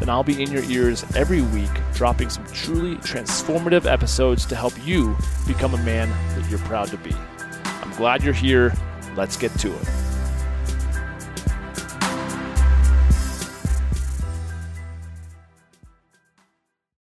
then I'll be in your ears every week, dropping some truly transformative episodes to help you become a man that you're proud to be. I'm glad you're here. Let's get to it.